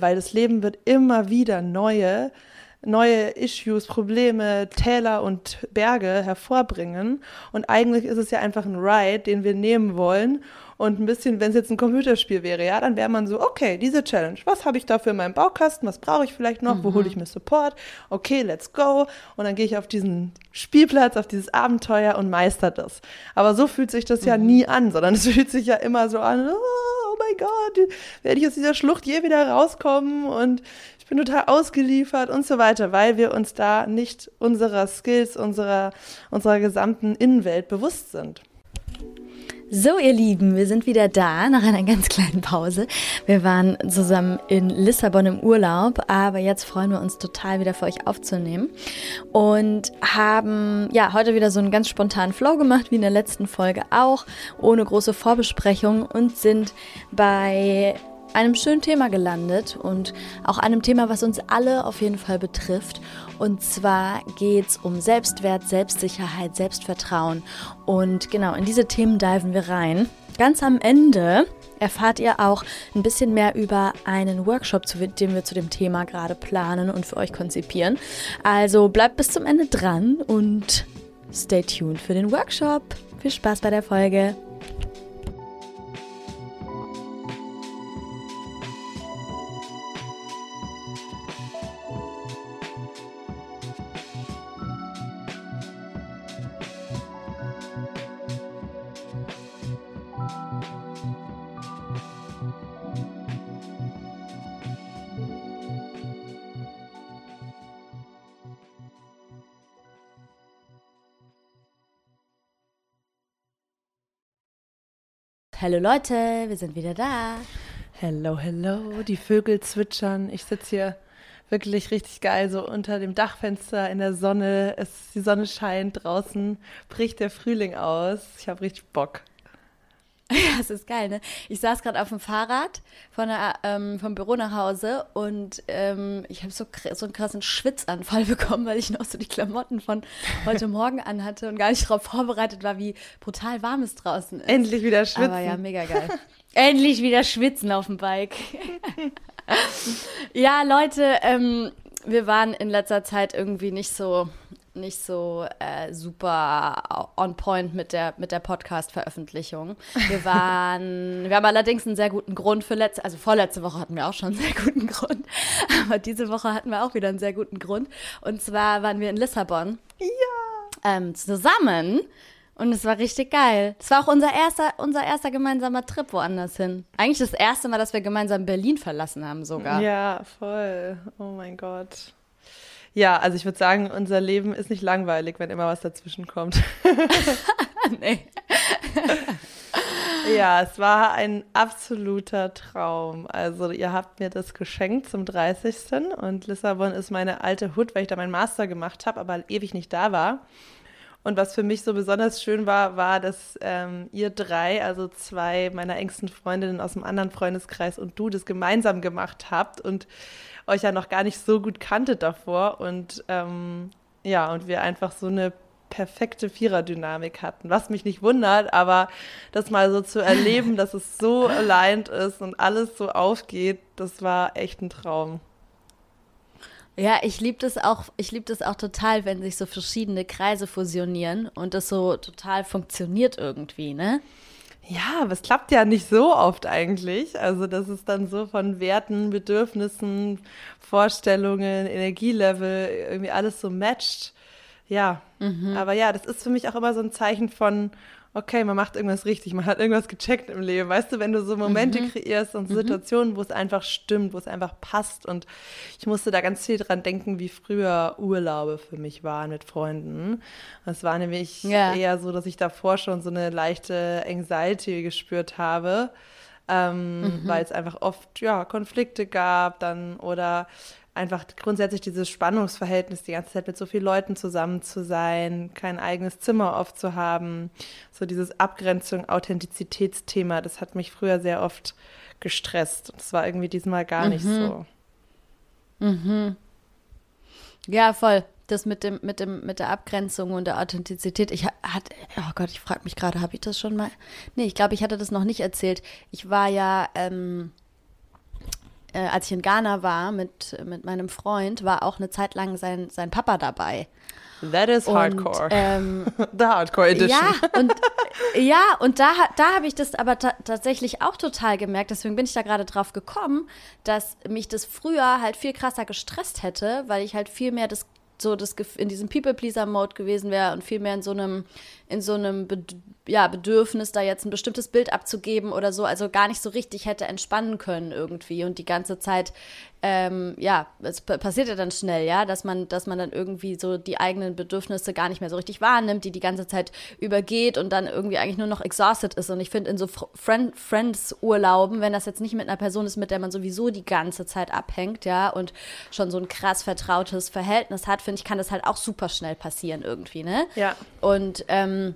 weil das Leben wird immer wieder neue neue Issues, Probleme, Täler und Berge hervorbringen. Und eigentlich ist es ja einfach ein Ride, den wir nehmen wollen. Und ein bisschen, wenn es jetzt ein Computerspiel wäre, ja, dann wäre man so, okay, diese Challenge, was habe ich dafür in meinem Baukasten, was brauche ich vielleicht noch, mhm. wo hole ich mir Support, okay, let's go. Und dann gehe ich auf diesen Spielplatz, auf dieses Abenteuer und meister das. Aber so fühlt sich das mhm. ja nie an, sondern es fühlt sich ja immer so an, oh mein Gott, werde ich aus dieser Schlucht je wieder rauskommen und ich bin total ausgeliefert und so weiter, weil wir uns da nicht unserer Skills, unserer, unserer gesamten Innenwelt bewusst sind. So, ihr Lieben, wir sind wieder da nach einer ganz kleinen Pause. Wir waren zusammen in Lissabon im Urlaub, aber jetzt freuen wir uns total wieder für euch aufzunehmen und haben ja heute wieder so einen ganz spontanen Flow gemacht, wie in der letzten Folge auch, ohne große Vorbesprechung und sind bei einem schönen Thema gelandet und auch einem Thema, was uns alle auf jeden Fall betrifft. Und zwar geht es um Selbstwert, Selbstsicherheit, Selbstvertrauen. Und genau, in diese Themen diven wir rein. Ganz am Ende erfahrt ihr auch ein bisschen mehr über einen Workshop, den wir zu dem Thema gerade planen und für euch konzipieren. Also bleibt bis zum Ende dran und stay tuned für den Workshop. Viel Spaß bei der Folge. Hallo Leute, wir sind wieder da. Hello, hello, die Vögel zwitschern. Ich sitze hier wirklich richtig geil, so unter dem Dachfenster in der Sonne. Es, die Sonne scheint, draußen bricht der Frühling aus. Ich habe richtig Bock. Das ist geil, ne? Ich saß gerade auf dem Fahrrad von der, ähm, vom Büro nach Hause und ähm, ich habe so, so einen krassen Schwitzanfall bekommen, weil ich noch so die Klamotten von heute Morgen anhatte und gar nicht darauf vorbereitet war, wie brutal warm es draußen ist. Endlich wieder schwitzen. Aber ja, mega geil. Endlich wieder schwitzen auf dem Bike. ja, Leute, ähm, wir waren in letzter Zeit irgendwie nicht so nicht so äh, super on point mit der, mit der Podcast-Veröffentlichung. Wir waren, wir haben allerdings einen sehr guten Grund für letzte, also vorletzte Woche hatten wir auch schon einen sehr guten Grund, aber diese Woche hatten wir auch wieder einen sehr guten Grund. Und zwar waren wir in Lissabon. Ja. Ähm, zusammen. Und es war richtig geil. Es war auch unser erster, unser erster gemeinsamer Trip woanders hin. Eigentlich das erste Mal, dass wir gemeinsam Berlin verlassen haben sogar. Ja, voll. Oh mein Gott. Ja, also ich würde sagen, unser Leben ist nicht langweilig, wenn immer was dazwischen kommt. nee. ja, es war ein absoluter Traum. Also ihr habt mir das geschenkt zum 30. und Lissabon ist meine alte Hut, weil ich da meinen Master gemacht habe, aber ewig nicht da war. Und was für mich so besonders schön war, war, dass ähm, ihr drei, also zwei meiner engsten Freundinnen aus dem anderen Freundeskreis und du das gemeinsam gemacht habt und euch ja noch gar nicht so gut kanntet davor und ähm, ja, und wir einfach so eine perfekte Viererdynamik hatten, was mich nicht wundert, aber das mal so zu erleben, dass es so aligned ist und alles so aufgeht, das war echt ein Traum. Ja, ich liebe das auch, ich liebe das auch total, wenn sich so verschiedene Kreise fusionieren und das so total funktioniert irgendwie, ne? Ja, aber es klappt ja nicht so oft eigentlich. Also, dass es dann so von Werten, Bedürfnissen, Vorstellungen, Energielevel irgendwie alles so matcht. Ja, mhm. aber ja, das ist für mich auch immer so ein Zeichen von, okay, man macht irgendwas richtig, man hat irgendwas gecheckt im Leben. Weißt du, wenn du so Momente mhm. kreierst und mhm. Situationen, wo es einfach stimmt, wo es einfach passt. Und ich musste da ganz viel dran denken, wie früher Urlaube für mich waren mit Freunden. Es war nämlich ja. eher so, dass ich davor schon so eine leichte Anxiety gespürt habe. Ähm, mhm. weil es einfach oft ja Konflikte gab dann oder einfach grundsätzlich dieses Spannungsverhältnis, die ganze Zeit mit so vielen Leuten zusammen zu sein, kein eigenes Zimmer oft zu haben, so dieses Abgrenzung, Authentizitätsthema, das hat mich früher sehr oft gestresst. Das war irgendwie diesmal gar mhm. nicht so. Mhm. Ja, voll. Das mit dem, mit dem, mit der Abgrenzung und der Authentizität. Ich hatte, oh Gott, ich frage mich gerade, habe ich das schon mal? Nee, ich glaube, ich hatte das noch nicht erzählt. Ich war ja, ähm, äh, als ich in Ghana war mit, mit meinem Freund, war auch eine Zeit lang sein, sein Papa dabei. That is hardcore. Und, ähm, The Hardcore Edition. Ja, und, ja, und da, da habe ich das aber ta tatsächlich auch total gemerkt. Deswegen bin ich da gerade drauf gekommen, dass mich das früher halt viel krasser gestresst hätte, weil ich halt viel mehr das so das in diesem People-Pleaser-Mode gewesen wäre und viel mehr in so einem, in so einem ja, Bedürfnis, da jetzt ein bestimmtes Bild abzugeben oder so, also gar nicht so richtig hätte entspannen können irgendwie und die ganze Zeit, ähm, ja, es passiert ja dann schnell, ja, dass man, dass man dann irgendwie so die eigenen Bedürfnisse gar nicht mehr so richtig wahrnimmt, die die ganze Zeit übergeht und dann irgendwie eigentlich nur noch exhausted ist und ich finde in so Friend, Friends-Urlauben, wenn das jetzt nicht mit einer Person ist, mit der man sowieso die ganze Zeit abhängt, ja, und schon so ein krass vertrautes Verhältnis hat, finde ich, kann das halt auch super schnell passieren irgendwie, ne? Ja. Und, ähm,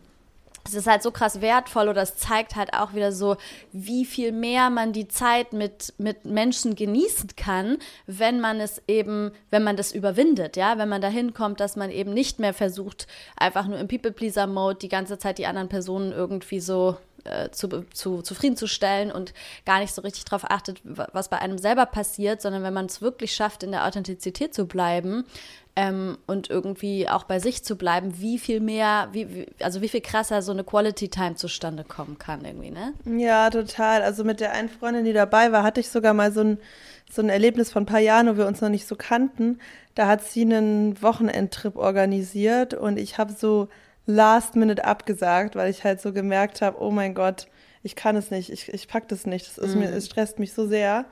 es ist halt so krass wertvoll oder es zeigt halt auch wieder so, wie viel mehr man die Zeit mit, mit Menschen genießen kann, wenn man es eben, wenn man das überwindet, ja, wenn man dahin kommt, dass man eben nicht mehr versucht, einfach nur im People-Pleaser-Mode die ganze Zeit die anderen Personen irgendwie so äh, zu, zu, zufriedenzustellen und gar nicht so richtig darauf achtet, was bei einem selber passiert, sondern wenn man es wirklich schafft, in der Authentizität zu bleiben, ähm, und irgendwie auch bei sich zu bleiben, wie viel mehr, wie, wie, also wie viel krasser so eine Quality Time zustande kommen kann irgendwie, ne? Ja, total. Also mit der einen Freundin, die dabei war, hatte ich sogar mal so ein, so ein Erlebnis von ein paar Jahren, wo wir uns noch nicht so kannten. Da hat sie einen Wochenendtrip organisiert und ich habe so last minute abgesagt, weil ich halt so gemerkt habe, oh mein Gott, ich kann es nicht, ich, ich pack das nicht, das ist mhm. mir, es stresst mich so sehr.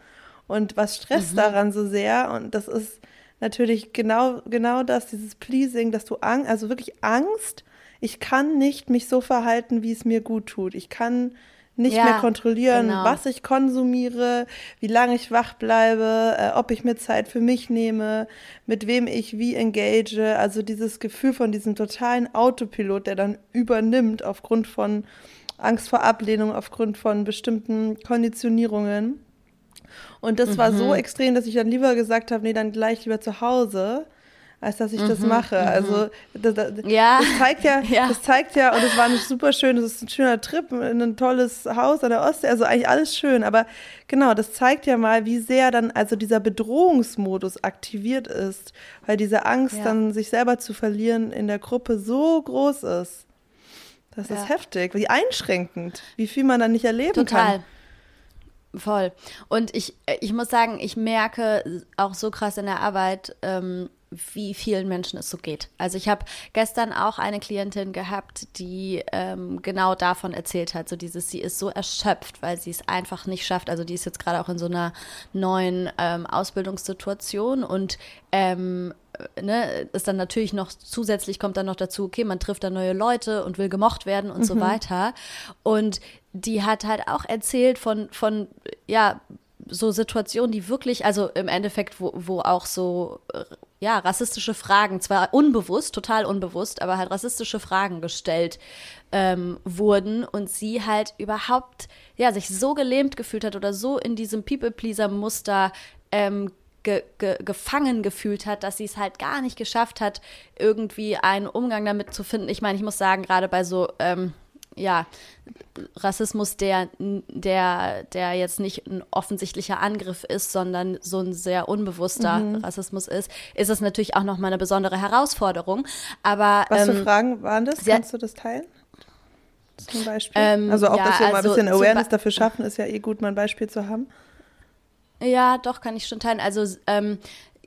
Und was stresst mhm. daran so sehr? Und das ist natürlich genau, genau das, dieses Pleasing, dass du Angst, also wirklich Angst, ich kann nicht mich so verhalten, wie es mir gut tut. Ich kann nicht ja, mehr kontrollieren, genau. was ich konsumiere, wie lange ich wach bleibe, äh, ob ich mir Zeit für mich nehme, mit wem ich wie engage. Also dieses Gefühl von diesem totalen Autopilot, der dann übernimmt aufgrund von Angst vor Ablehnung, aufgrund von bestimmten Konditionierungen. Und das mhm. war so mhm. extrem, dass ich dann lieber gesagt habe, nee, dann gleich lieber zu Hause, als dass ich mhm, das mache. Mhm. Also das, das, ja. das, zeigt ja, ja, das zeigt ja, und es war ein super schön, das ist ein schöner Trip in ein tolles Haus an der Ostsee, also eigentlich alles schön. Aber genau, das zeigt ja mal, wie sehr dann also dieser Bedrohungsmodus aktiviert ist, weil diese Angst ja. dann sich selber zu verlieren in der Gruppe so groß ist. Das ist heftig, wie einschränkend, wie viel man dann nicht erleben Total. kann. Voll. Und ich, ich muss sagen, ich merke auch so krass in der Arbeit, ähm, wie vielen Menschen es so geht. Also ich habe gestern auch eine Klientin gehabt, die ähm, genau davon erzählt hat, so dieses, sie ist so erschöpft, weil sie es einfach nicht schafft. Also die ist jetzt gerade auch in so einer neuen ähm, Ausbildungssituation und ähm, ne, ist dann natürlich noch zusätzlich kommt dann noch dazu, okay, man trifft da neue Leute und will gemocht werden und mhm. so weiter. Und die hat halt auch erzählt von, von, ja, so Situationen, die wirklich, also im Endeffekt, wo, wo auch so, äh, ja, rassistische Fragen, zwar unbewusst, total unbewusst, aber halt rassistische Fragen gestellt ähm, wurden und sie halt überhaupt, ja, sich so gelähmt gefühlt hat oder so in diesem People-Pleaser-Muster ähm, ge ge gefangen gefühlt hat, dass sie es halt gar nicht geschafft hat, irgendwie einen Umgang damit zu finden. Ich meine, ich muss sagen, gerade bei so, ähm, ja, Rassismus, der, der, der jetzt nicht ein offensichtlicher Angriff ist, sondern so ein sehr unbewusster mhm. Rassismus ist, ist es natürlich auch nochmal eine besondere Herausforderung. Aber was ähm, für Fragen waren das? Kannst du das teilen? Zum Beispiel. Ähm, also auch, ja, dass wir also mal ein also bisschen Awareness dafür schaffen, ist ja eh gut, mal ein Beispiel zu haben. Ja, doch, kann ich schon teilen. Also ähm,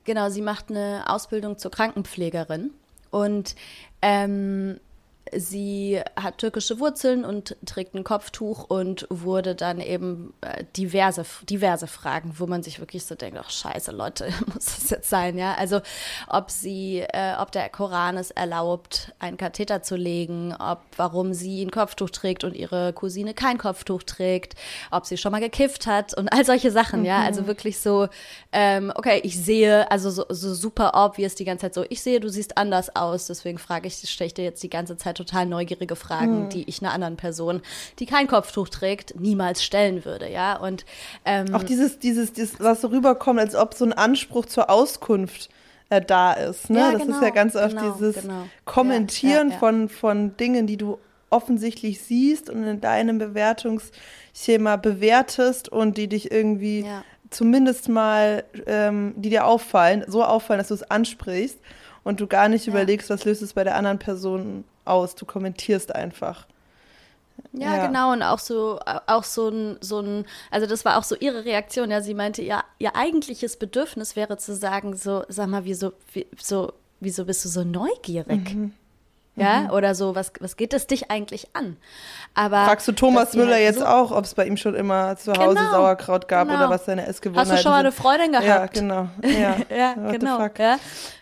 genau, sie macht eine Ausbildung zur Krankenpflegerin und ähm, sie hat türkische Wurzeln und trägt ein Kopftuch und wurde dann eben äh, diverse, diverse Fragen, wo man sich wirklich so denkt, ach scheiße, Leute, muss das jetzt sein, ja? Also ob sie, äh, ob der Koran es erlaubt, einen Katheter zu legen, ob warum sie ein Kopftuch trägt und ihre Cousine kein Kopftuch trägt, ob sie schon mal gekifft hat und all solche Sachen, mhm. ja? Also wirklich so, ähm, okay, ich sehe, also so, so super obvious die ganze Zeit so, ich sehe, du siehst anders aus, deswegen frage ich, stelle ich dir jetzt die ganze Zeit total neugierige Fragen, hm. die ich einer anderen Person, die kein Kopftuch trägt, niemals stellen würde, ja. Und ähm, auch dieses, dieses, dieses, was so rüberkommt, als ob so ein Anspruch zur Auskunft äh, da ist. Ne? Ja, das genau, ist ja ganz oft genau, dieses genau. Kommentieren ja, ja, von, von Dingen, die du offensichtlich siehst und in deinem Bewertungsschema bewertest und die dich irgendwie zumindest mal, ähm, die dir auffallen, so auffallen, dass du es ansprichst und du gar nicht überlegst, was löst es bei der anderen Person aus. Du kommentierst einfach. Ja, ja, genau. Und auch so, auch so ein, so ein, also das war auch so ihre Reaktion. Ja, sie meinte, ja, ihr eigentliches Bedürfnis wäre zu sagen, so, sag mal, wieso, wie, so, wieso bist du so neugierig? Mhm. Ja, mhm. oder so, was, was geht es dich eigentlich an? Aber Fragst du Thomas Müller halt jetzt so auch, ob es bei ihm schon immer zu Hause genau, Sauerkraut gab genau. oder was seine Essgewohnheiten sind? Hast du schon mal eine Freundin gehabt? Ja, genau. Ja, ja genau. Ja.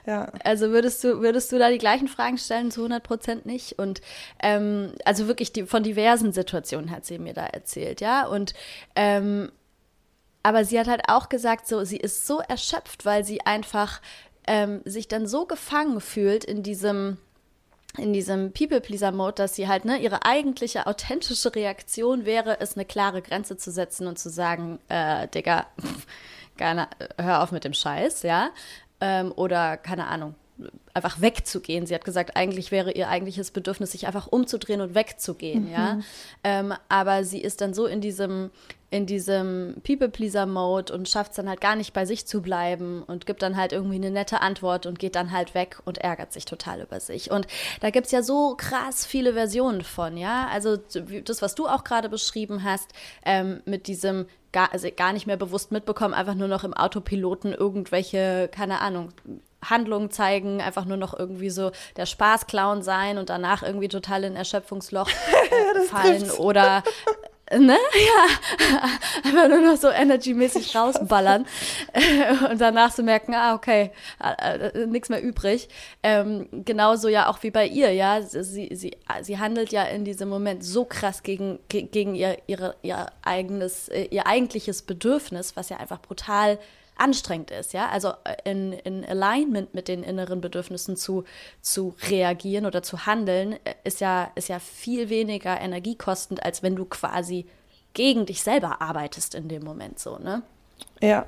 ja. Also würdest du, würdest du da die gleichen Fragen stellen? Zu 100 Prozent nicht. Und ähm, also wirklich die, von diversen Situationen hat sie mir da erzählt, ja. Und ähm, aber sie hat halt auch gesagt, so, sie ist so erschöpft, weil sie einfach ähm, sich dann so gefangen fühlt in diesem in diesem People-Pleaser-Mode, dass sie halt, ne, ihre eigentliche authentische Reaktion wäre, es eine klare Grenze zu setzen und zu sagen, äh, Digga, keine, hör auf mit dem Scheiß, ja. Ähm, oder keine Ahnung, einfach wegzugehen. Sie hat gesagt, eigentlich wäre ihr eigentliches Bedürfnis, sich einfach umzudrehen und wegzugehen, mhm. ja. Ähm, aber sie ist dann so in diesem, in diesem People-Pleaser-Mode und schafft es dann halt gar nicht bei sich zu bleiben und gibt dann halt irgendwie eine nette Antwort und geht dann halt weg und ärgert sich total über sich. Und da gibt es ja so krass viele Versionen von, ja. Also das, was du auch gerade beschrieben hast, ähm, mit diesem gar, also gar nicht mehr bewusst mitbekommen, einfach nur noch im Autopiloten irgendwelche, keine Ahnung, Handlungen zeigen, einfach nur noch irgendwie so der Spaßclown sein und danach irgendwie total in Erschöpfungsloch äh, fallen oder ne? Ja, einfach nur noch so energymäßig rausballern und danach zu so merken, ah, okay, äh, äh, nichts mehr übrig. Ähm, genauso ja auch wie bei ihr, ja. Sie, sie, sie handelt ja in diesem Moment so krass gegen, gegen ihr, ihre, ihr eigenes, äh, ihr eigentliches Bedürfnis, was ja einfach brutal anstrengend ist, ja, also äh, in, in Alignment mit den inneren Bedürfnissen zu, zu reagieren oder zu handeln, äh, ist ja, ist ja viel weniger energiekostend, als wenn du quasi gegen dich selber arbeitest in dem Moment so, ne? Ja,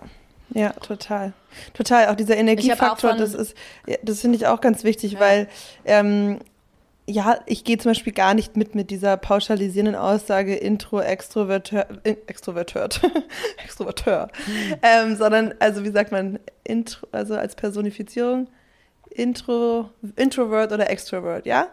ja, total. Total. Auch dieser Energiefaktor, auch das ist, das finde ich auch ganz wichtig, ja. weil ähm, ja, ich gehe zum Beispiel gar nicht mit mit dieser pauschalisierenden Aussage Intro, Extroverteur, Extroverteur, Extroverteur, mhm. ähm, sondern, also wie sagt man, Intro, also als Personifizierung, Intro, Introvert oder Extrovert, ja?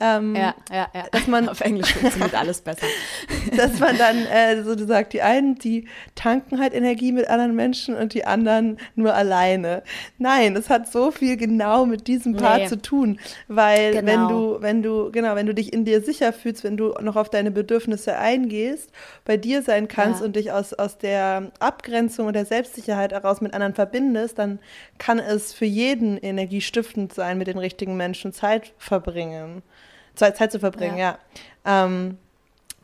Ähm, ja, ja, ja. Dass man, Auf Englisch funktioniert alles besser. dass man dann äh, so sagt, die einen, die tanken halt Energie mit anderen Menschen und die anderen nur alleine. Nein, es hat so viel genau mit diesem Part nee. zu tun, weil genau. wenn du, wenn du, genau, wenn du dich in dir sicher fühlst, wenn du noch auf deine Bedürfnisse eingehst, bei dir sein kannst ja. und dich aus, aus der Abgrenzung und der Selbstsicherheit heraus mit anderen verbindest, dann kann es für jeden energiestiftend sein, mit den richtigen Menschen Zeit verbringen. Zeit, Zeit zu verbringen, ja. ja. Ähm,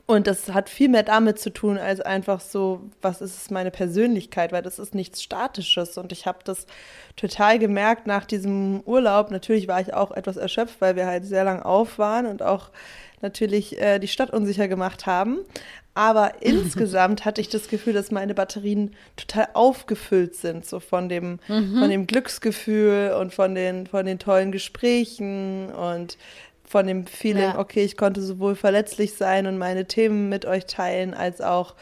und das hat viel mehr damit zu tun, als einfach so, was ist meine Persönlichkeit, weil das ist nichts Statisches. Und ich habe das total gemerkt nach diesem Urlaub. Natürlich war ich auch etwas erschöpft, weil wir halt sehr lang auf waren und auch natürlich äh, die Stadt unsicher gemacht haben. Aber insgesamt hatte ich das Gefühl, dass meine Batterien total aufgefüllt sind, so von dem, mhm. von dem Glücksgefühl und von den, von den tollen Gesprächen und von dem Feeling, ja. okay, ich konnte sowohl verletzlich sein und meine Themen mit euch teilen, als auch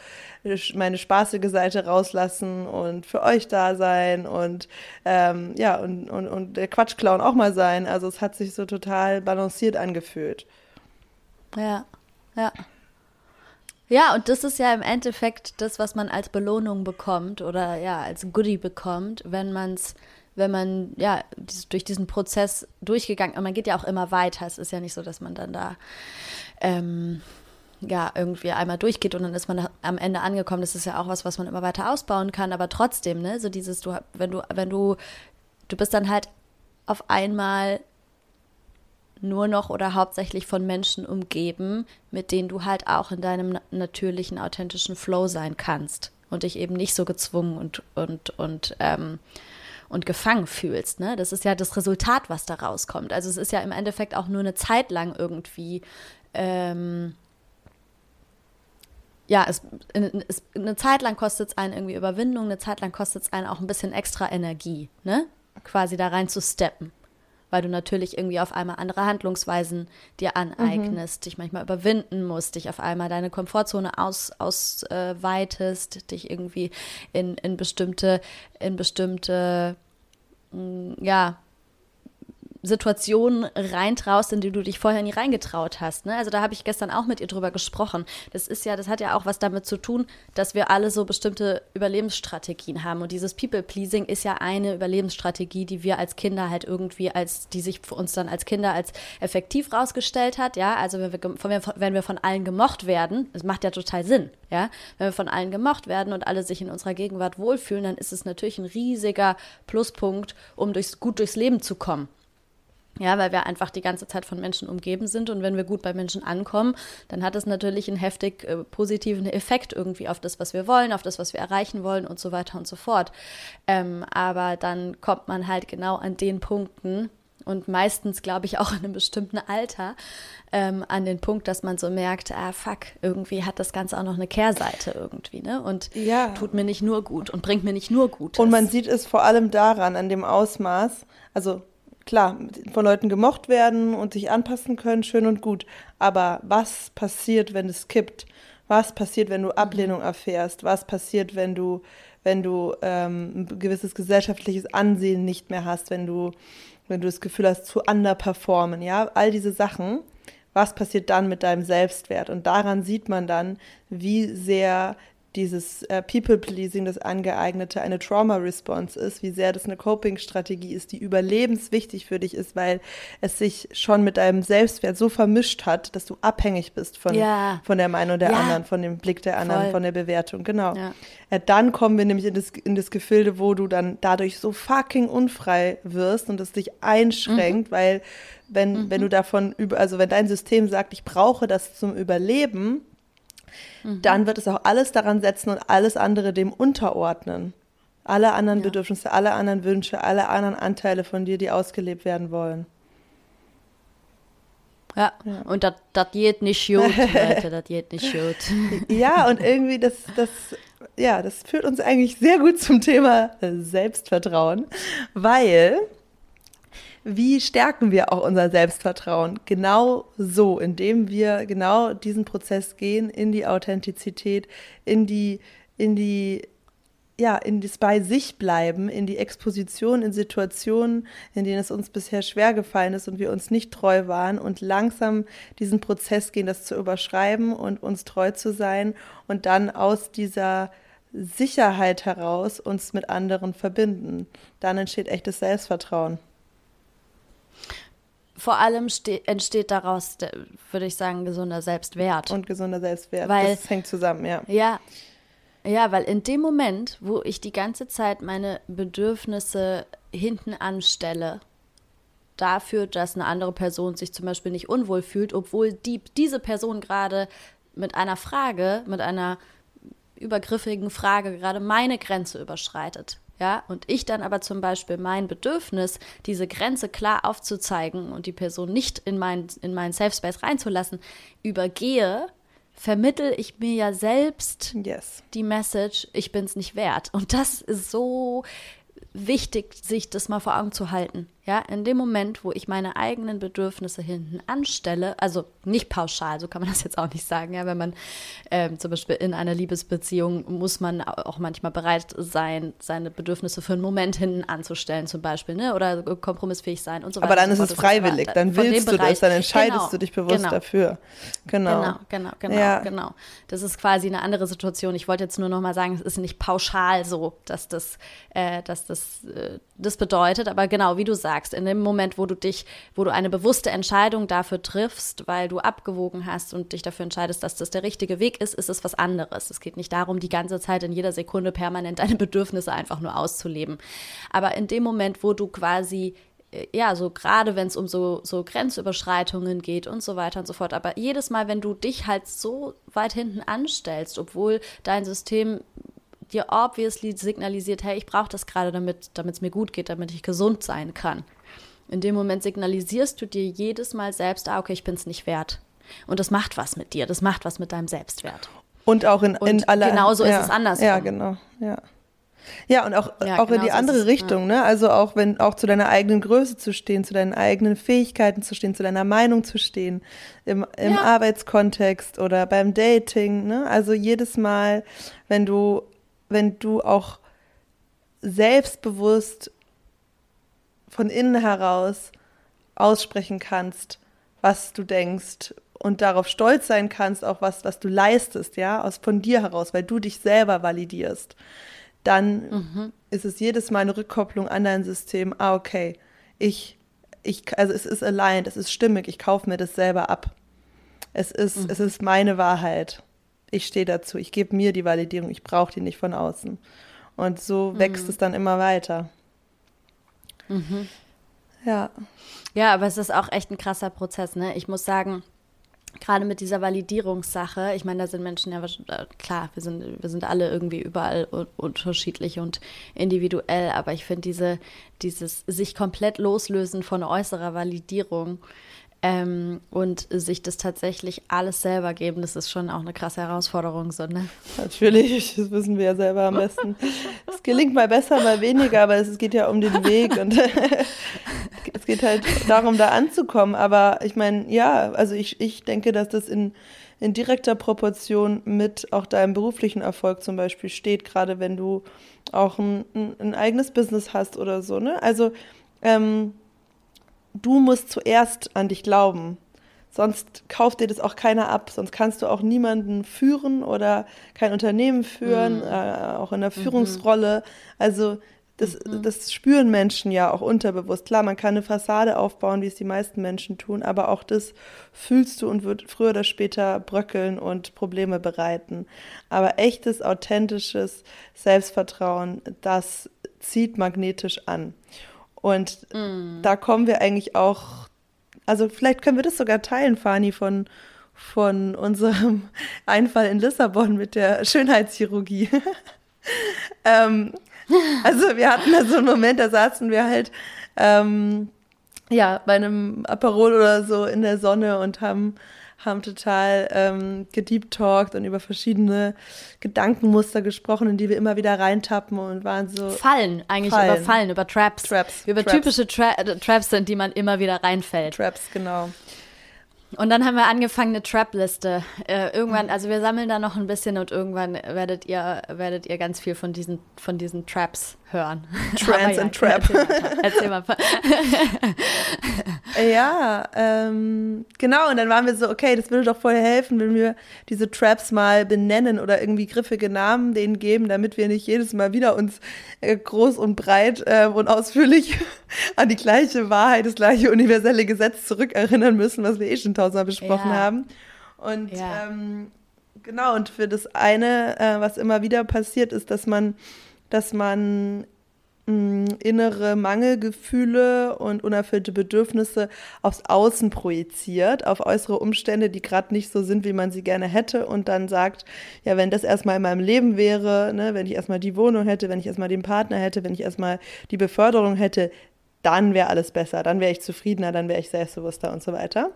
meine spaßige Seite rauslassen und für euch da sein und ähm, ja, und, und, und der Quatschclown auch mal sein. Also es hat sich so total balanciert angefühlt. Ja, ja. Ja, und das ist ja im Endeffekt das, was man als Belohnung bekommt oder ja, als Goodie bekommt, wenn man es wenn man ja durch diesen Prozess durchgegangen, und man geht ja auch immer weiter. Es ist ja nicht so, dass man dann da ähm, ja irgendwie einmal durchgeht und dann ist man am Ende angekommen. Das ist ja auch was, was man immer weiter ausbauen kann. Aber trotzdem, ne, so dieses, du, wenn du, wenn du, du bist dann halt auf einmal nur noch oder hauptsächlich von Menschen umgeben, mit denen du halt auch in deinem natürlichen, authentischen Flow sein kannst und dich eben nicht so gezwungen und und und ähm, und gefangen fühlst. Ne? Das ist ja das Resultat, was da rauskommt. Also es ist ja im Endeffekt auch nur eine Zeit lang irgendwie. Ähm, ja, es, es, eine Zeit lang kostet es einen irgendwie Überwindung, eine Zeit lang kostet es einen auch ein bisschen extra Energie, ne? Quasi da rein zu steppen. Weil du natürlich irgendwie auf einmal andere Handlungsweisen dir aneignest, mhm. dich manchmal überwinden musst, dich auf einmal deine Komfortzone ausweitest, aus, äh, dich irgendwie in, in bestimmte, in bestimmte, mh, mm, ja, Situationen reintraust, in die du dich vorher nie reingetraut hast. Ne? Also da habe ich gestern auch mit ihr drüber gesprochen. Das ist ja, das hat ja auch was damit zu tun, dass wir alle so bestimmte Überlebensstrategien haben. Und dieses People-Pleasing ist ja eine Überlebensstrategie, die wir als Kinder halt irgendwie als, die sich für uns dann als Kinder als effektiv rausgestellt hat. Ja, also wenn wir, wenn wir von allen gemocht werden, das macht ja total Sinn. Ja, wenn wir von allen gemocht werden und alle sich in unserer Gegenwart wohlfühlen, dann ist es natürlich ein riesiger Pluspunkt, um durchs, gut durchs Leben zu kommen. Ja, weil wir einfach die ganze Zeit von Menschen umgeben sind und wenn wir gut bei Menschen ankommen, dann hat es natürlich einen heftig äh, positiven Effekt irgendwie auf das, was wir wollen, auf das, was wir erreichen wollen und so weiter und so fort. Ähm, aber dann kommt man halt genau an den Punkten und meistens, glaube ich, auch in einem bestimmten Alter ähm, an den Punkt, dass man so merkt, ah fuck, irgendwie hat das Ganze auch noch eine Kehrseite irgendwie, ne? Und ja. tut mir nicht nur gut und bringt mir nicht nur gut. Und man sieht es vor allem daran, an dem Ausmaß, also klar, von Leuten gemocht werden und sich anpassen können, schön und gut. Aber was passiert, wenn es kippt? Was passiert, wenn du Ablehnung erfährst? Was passiert, wenn du, wenn du ähm, ein gewisses gesellschaftliches Ansehen nicht mehr hast, wenn du, wenn du das Gefühl hast, zu underperformen, ja? All diese Sachen. Was passiert dann mit deinem Selbstwert? Und daran sieht man dann, wie sehr dieses äh, People-Pleasing, das angeeignete, eine Trauma-Response ist, wie sehr das eine Coping-Strategie ist, die überlebenswichtig für dich ist, weil es sich schon mit deinem Selbstwert so vermischt hat, dass du abhängig bist von, ja. von der Meinung der ja. anderen, von dem Blick der anderen, Voll. von der Bewertung. Genau. Ja. Äh, dann kommen wir nämlich in das, in das Gefilde, wo du dann dadurch so fucking unfrei wirst und es dich einschränkt, mhm. weil wenn, mhm. wenn du davon über, also wenn dein System sagt, ich brauche das zum Überleben, Mhm. dann wird es auch alles daran setzen und alles andere dem unterordnen. Alle anderen ja. Bedürfnisse, alle anderen Wünsche, alle anderen Anteile von dir, die ausgelebt werden wollen. Ja, ja. und das geht nicht gut, Leute, das geht nicht gut. Ja, und irgendwie das, das, ja, das führt uns eigentlich sehr gut zum Thema Selbstvertrauen, weil wie stärken wir auch unser Selbstvertrauen? Genau so, indem wir genau diesen Prozess gehen in die Authentizität, in die, in die, ja, in das bei sich bleiben, in die Exposition in Situationen, in denen es uns bisher schwer gefallen ist und wir uns nicht treu waren und langsam diesen Prozess gehen, das zu überschreiben und uns treu zu sein und dann aus dieser Sicherheit heraus uns mit anderen verbinden. Dann entsteht echtes Selbstvertrauen vor allem entsteht daraus, würde ich sagen, gesunder Selbstwert. Und gesunder Selbstwert. Weil, das hängt zusammen, ja. Ja. Ja, weil in dem Moment, wo ich die ganze Zeit meine Bedürfnisse hinten anstelle, dafür, dass eine andere Person sich zum Beispiel nicht unwohl fühlt, obwohl die, diese Person gerade mit einer Frage, mit einer übergriffigen Frage gerade meine Grenze überschreitet ja, und ich dann aber zum Beispiel mein Bedürfnis, diese Grenze klar aufzuzeigen und die Person nicht in meinen in meinen Safe Space reinzulassen, übergehe, vermittel ich mir ja selbst yes. die Message, ich bin es nicht wert. Und das ist so wichtig, sich das mal vor Augen zu halten. Ja, in dem Moment, wo ich meine eigenen Bedürfnisse hinten anstelle, also nicht pauschal, so kann man das jetzt auch nicht sagen. Ja, wenn man ähm, zum Beispiel in einer Liebesbeziehung muss man auch manchmal bereit sein, seine Bedürfnisse für einen Moment hinten anzustellen, zum Beispiel, ne? oder kompromissfähig sein und so weiter. Aber dann ist es freiwillig, dann willst du das, dann entscheidest genau, du dich bewusst genau. dafür. Genau, genau, genau, genau, ja. genau. Das ist quasi eine andere Situation. Ich wollte jetzt nur noch mal sagen, es ist nicht pauschal so, dass das, äh, dass das, äh, das bedeutet, aber genau, wie du sagst sagst, in dem Moment, wo du dich, wo du eine bewusste Entscheidung dafür triffst, weil du abgewogen hast und dich dafür entscheidest, dass das der richtige Weg ist, ist es was anderes. Es geht nicht darum, die ganze Zeit in jeder Sekunde permanent deine Bedürfnisse einfach nur auszuleben. Aber in dem Moment, wo du quasi äh, ja, so gerade wenn es um so, so Grenzüberschreitungen geht und so weiter und so fort. Aber jedes Mal, wenn du dich halt so weit hinten anstellst, obwohl dein System dir obviously signalisiert, hey, ich brauche das gerade, damit es mir gut geht, damit ich gesund sein kann. In dem Moment signalisierst du dir jedes Mal selbst, ah, okay, ich bin es nicht wert. Und das macht was mit dir, das macht was mit deinem Selbstwert. Und auch in, Und in aller. Genauso ja, ist es anders. Ja, genau, ja. Ja, und auch, ja, auch in die andere es, Richtung, ja. ne? Also auch wenn, auch zu deiner eigenen Größe zu stehen, zu deinen eigenen Fähigkeiten zu stehen, zu deiner Meinung zu stehen, im, im ja. Arbeitskontext oder beim Dating, ne? Also jedes Mal, wenn du, wenn du auch selbstbewusst von innen heraus aussprechen kannst, was du denkst und darauf stolz sein kannst, auch was, was du leistest, ja, aus von dir heraus, weil du dich selber validierst dann mhm. ist es jedes Mal eine Rückkopplung an dein System. Ah, okay, ich, ich, also es ist aligned, es ist stimmig, ich kaufe mir das selber ab. Es ist, mhm. es ist meine Wahrheit. Ich stehe dazu, ich gebe mir die Validierung, ich brauche die nicht von außen. Und so wächst mhm. es dann immer weiter. Mhm. Ja. Ja, aber es ist auch echt ein krasser Prozess, ne? Ich muss sagen, gerade mit dieser Validierungssache, ich meine, da sind Menschen ja äh, klar, wir sind, wir sind alle irgendwie überall unterschiedlich und individuell, aber ich finde diese, dieses sich komplett loslösen von äußerer Validierung ähm, und sich das tatsächlich alles selber geben, das ist schon auch eine krasse Herausforderung, so, ne? Natürlich, das wissen wir ja selber am besten. Es gelingt mal besser, mal weniger, aber es geht ja um den Weg und es geht halt darum, da anzukommen. Aber ich meine, ja, also ich, ich denke, dass das in, in direkter Proportion mit auch deinem beruflichen Erfolg zum Beispiel steht, gerade wenn du auch ein, ein, ein eigenes Business hast oder so, ne? Also, ähm, du musst zuerst an dich glauben. Sonst kauft dir das auch keiner ab. Sonst kannst du auch niemanden führen oder kein Unternehmen führen, mhm. äh, auch in der mhm. Führungsrolle. Also das, mhm. das spüren Menschen ja auch unterbewusst. Klar, man kann eine Fassade aufbauen, wie es die meisten Menschen tun, aber auch das fühlst du und wird früher oder später bröckeln und Probleme bereiten. Aber echtes, authentisches Selbstvertrauen, das zieht magnetisch an. Und mm. da kommen wir eigentlich auch, also vielleicht können wir das sogar teilen, Fani, von, von unserem Einfall in Lissabon mit der Schönheitschirurgie. ähm, also wir hatten da so einen Moment, da saßen wir halt ähm, ja bei einem Aperol oder so in der Sonne und haben haben total ähm, gedeeptalkt und über verschiedene Gedankenmuster gesprochen, in die wir immer wieder reintappen und waren so. Fallen, eigentlich Fallen. über Fallen, über Traps. Traps. Über Traps. typische Tra äh, Traps sind, die man immer wieder reinfällt. Traps, genau. Und dann haben wir angefangen, eine Trap-Liste. Äh, irgendwann, also wir sammeln da noch ein bisschen und irgendwann werdet ihr, werdet ihr ganz viel von diesen, von diesen Traps hören. Trans ja, and Trap. Erzähl mal. Erzähl mal. ja, ähm, genau. Und dann waren wir so, okay, das würde doch voll helfen, wenn wir diese Traps mal benennen oder irgendwie griffige Namen denen geben, damit wir nicht jedes Mal wieder uns äh, groß und breit äh, und ausführlich an die gleiche Wahrheit, das gleiche universelle Gesetz zurückerinnern müssen, was wir eh schon tausendmal besprochen ja. haben. Und ja. ähm, genau, und für das eine, äh, was immer wieder passiert, ist, dass man dass man mh, mm, innere Mangelgefühle und unerfüllte Bedürfnisse aufs Außen projiziert, auf äußere Umstände, die gerade nicht so sind, wie man sie gerne hätte und dann sagt, ja, wenn das erstmal in meinem Leben wäre, ne, wenn ich erstmal die Wohnung hätte, wenn ich erstmal den Partner hätte, wenn ich erstmal die Beförderung hätte, dann wäre alles besser, dann wäre ich zufriedener, dann wäre ich selbstbewusster und so weiter.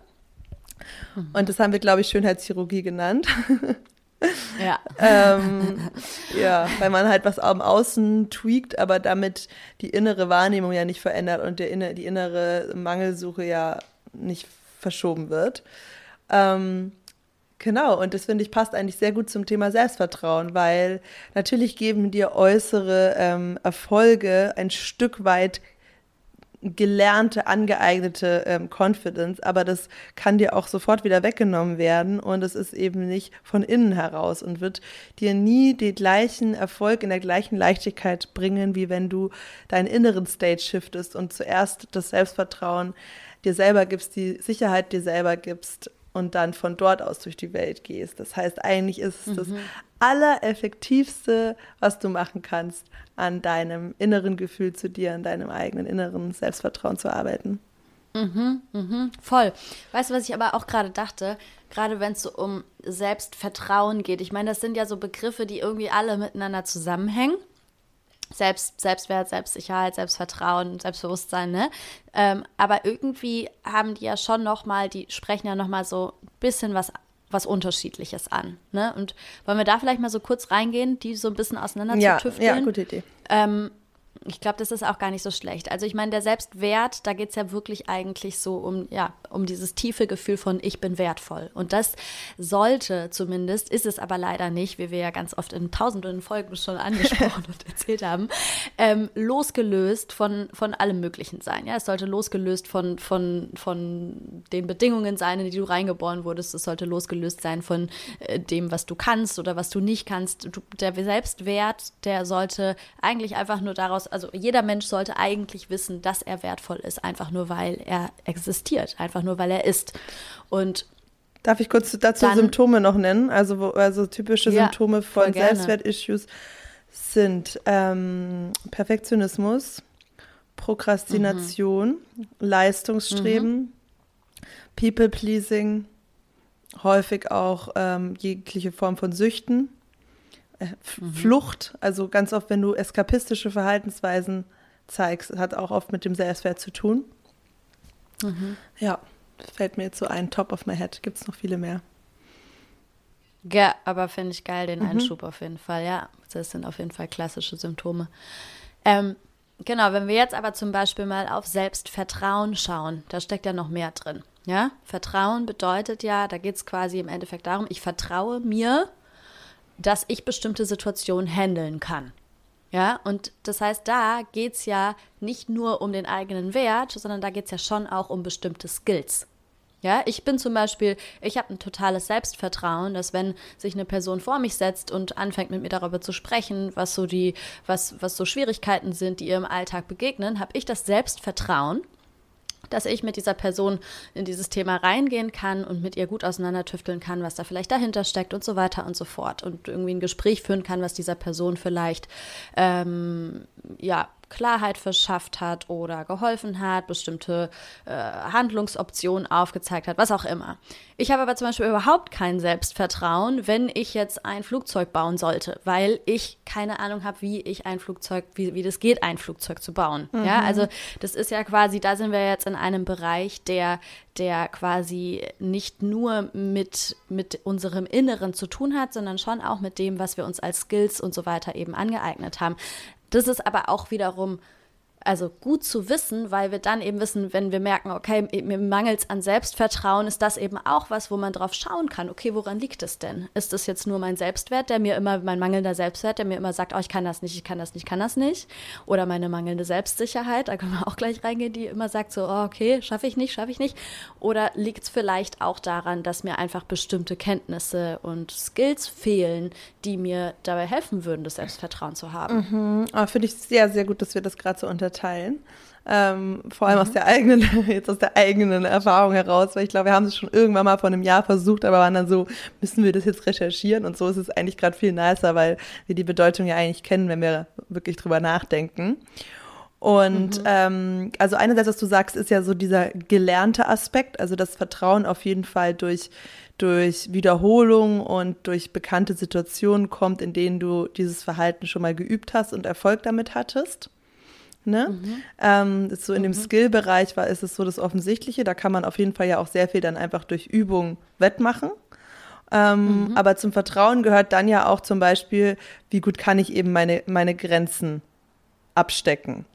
Mhm. Und das haben wir, glaube ich, Schönheitschirurgie genannt. Ja. ähm, ja, weil man halt was am Außen tweakt, aber damit die innere Wahrnehmung ja nicht verändert und der, die innere Mangelsuche ja nicht verschoben wird. Ähm, genau, und das finde ich passt eigentlich sehr gut zum Thema Selbstvertrauen, weil natürlich geben dir äußere ähm, Erfolge ein Stück weit gelernte, angeeignete ähm, Confidence, aber das kann dir auch sofort wieder weggenommen werden und es ist eben nicht von innen heraus und wird dir nie den gleichen Erfolg in der gleichen Leichtigkeit bringen, wie wenn du deinen inneren State shiftest und zuerst das Selbstvertrauen dir selber gibst, die Sicherheit dir selber gibst und dann von dort aus durch die Welt gehst. Das heißt, eigentlich ist es mhm. das allereffektivste, was du machen kannst, an deinem inneren Gefühl zu dir, an deinem eigenen inneren Selbstvertrauen zu arbeiten. Mhm, mhm, voll. Weißt du, was ich aber auch gerade dachte? Gerade wenn es so um Selbstvertrauen geht. Ich meine, das sind ja so Begriffe, die irgendwie alle miteinander zusammenhängen. Selbst, Selbstwert, Selbstsicherheit, Selbstvertrauen, Selbstbewusstsein, ne? Ähm, aber irgendwie haben die ja schon noch mal, die sprechen ja noch mal so ein bisschen was was Unterschiedliches an. Ne? Und wollen wir da vielleicht mal so kurz reingehen, die so ein bisschen auseinander ja, zu tüfteln? Ja, gute Idee. Ähm, ich glaube, das ist auch gar nicht so schlecht. Also ich meine, der Selbstwert, da geht es ja wirklich eigentlich so um, ja, um dieses tiefe Gefühl von ich bin wertvoll. Und das sollte zumindest, ist es aber leider nicht, wie wir ja ganz oft in tausenden Folgen schon angesprochen und erzählt haben, ähm, losgelöst von, von allem Möglichen sein. Ja, es sollte losgelöst von, von, von den Bedingungen sein, in die du reingeboren wurdest. Es sollte losgelöst sein von äh, dem, was du kannst oder was du nicht kannst. Du, der Selbstwert, der sollte eigentlich einfach nur daraus, also jeder Mensch sollte eigentlich wissen, dass er wertvoll ist, einfach nur weil er existiert, einfach nur weil er ist. Und Darf ich kurz dazu dann, Symptome noch nennen? Also, wo, also typische ja, Symptome von Selbstwertissues sind ähm, Perfektionismus, Prokrastination, mhm. Leistungsstreben, mhm. People-Pleasing, häufig auch ähm, jegliche Form von Süchten, äh, mhm. Flucht, also ganz oft, wenn du eskapistische Verhaltensweisen zeigst, hat auch oft mit dem Selbstwert zu tun. Mhm. Ja, fällt mir jetzt so ein, top of my head. Gibt es noch viele mehr. Ja, aber finde ich geil, den mhm. Einschub auf jeden Fall. Ja, das sind auf jeden Fall klassische Symptome. Ähm, genau, wenn wir jetzt aber zum Beispiel mal auf Selbstvertrauen schauen, da steckt ja noch mehr drin. Ja, Vertrauen bedeutet ja, da geht es quasi im Endeffekt darum, ich vertraue mir dass ich bestimmte Situationen handeln kann. Ja, und das heißt, da geht es ja nicht nur um den eigenen Wert, sondern da geht es ja schon auch um bestimmte Skills. Ja, ich bin zum Beispiel, ich habe ein totales Selbstvertrauen, dass wenn sich eine Person vor mich setzt und anfängt mit mir darüber zu sprechen, was so die, was, was so Schwierigkeiten sind, die ihr im Alltag begegnen, habe ich das Selbstvertrauen, dass ich mit dieser Person in dieses Thema reingehen kann und mit ihr gut auseinandertüfteln kann, was da vielleicht dahinter steckt und so weiter und so fort. Und irgendwie ein Gespräch führen kann, was dieser Person vielleicht ähm, ja Klarheit verschafft hat oder geholfen hat, bestimmte äh, Handlungsoptionen aufgezeigt hat, was auch immer. Ich habe aber zum Beispiel überhaupt kein Selbstvertrauen, wenn ich jetzt ein Flugzeug bauen sollte, weil ich keine Ahnung habe, wie ich ein Flugzeug, wie, wie das geht, ein Flugzeug zu bauen. Mhm. Ja, also das ist ja quasi, da sind wir jetzt in einem Bereich, der, der quasi nicht nur mit, mit unserem Inneren zu tun hat, sondern schon auch mit dem, was wir uns als Skills und so weiter eben angeeignet haben. Das ist aber auch wiederum also gut zu wissen, weil wir dann eben wissen, wenn wir merken, okay, mir mangelt es an Selbstvertrauen, ist das eben auch was, wo man drauf schauen kann. Okay, woran liegt es denn? Ist es jetzt nur mein Selbstwert, der mir immer, mein mangelnder Selbstwert, der mir immer sagt, oh, ich kann das nicht, ich kann das nicht, ich kann das nicht? Oder meine mangelnde Selbstsicherheit, da können wir auch gleich reingehen, die immer sagt so, oh, okay, schaffe ich nicht, schaffe ich nicht. Oder liegt es vielleicht auch daran, dass mir einfach bestimmte Kenntnisse und Skills fehlen, die mir dabei helfen würden, das Selbstvertrauen zu haben? Mhm. Oh, Finde ich sehr, sehr gut, dass wir das gerade so unterteilen teilen. Ähm, vor allem mhm. aus der eigenen, jetzt aus der eigenen Erfahrung heraus, weil ich glaube, wir haben es schon irgendwann mal vor einem Jahr versucht, aber waren dann so, müssen wir das jetzt recherchieren? Und so ist es eigentlich gerade viel nicer, weil wir die Bedeutung ja eigentlich kennen, wenn wir wirklich drüber nachdenken. Und mhm. ähm, also einerseits, was du sagst, ist ja so dieser gelernte Aspekt, also das Vertrauen auf jeden Fall durch, durch Wiederholung und durch bekannte Situationen kommt, in denen du dieses Verhalten schon mal geübt hast und Erfolg damit hattest. Ne? Mhm. Ähm, so in mhm. dem Skill-Bereich war, ist es so das Offensichtliche. Da kann man auf jeden Fall ja auch sehr viel dann einfach durch Übung wettmachen. Ähm, mhm. Aber zum Vertrauen gehört dann ja auch zum Beispiel, wie gut kann ich eben meine, meine Grenzen abstecken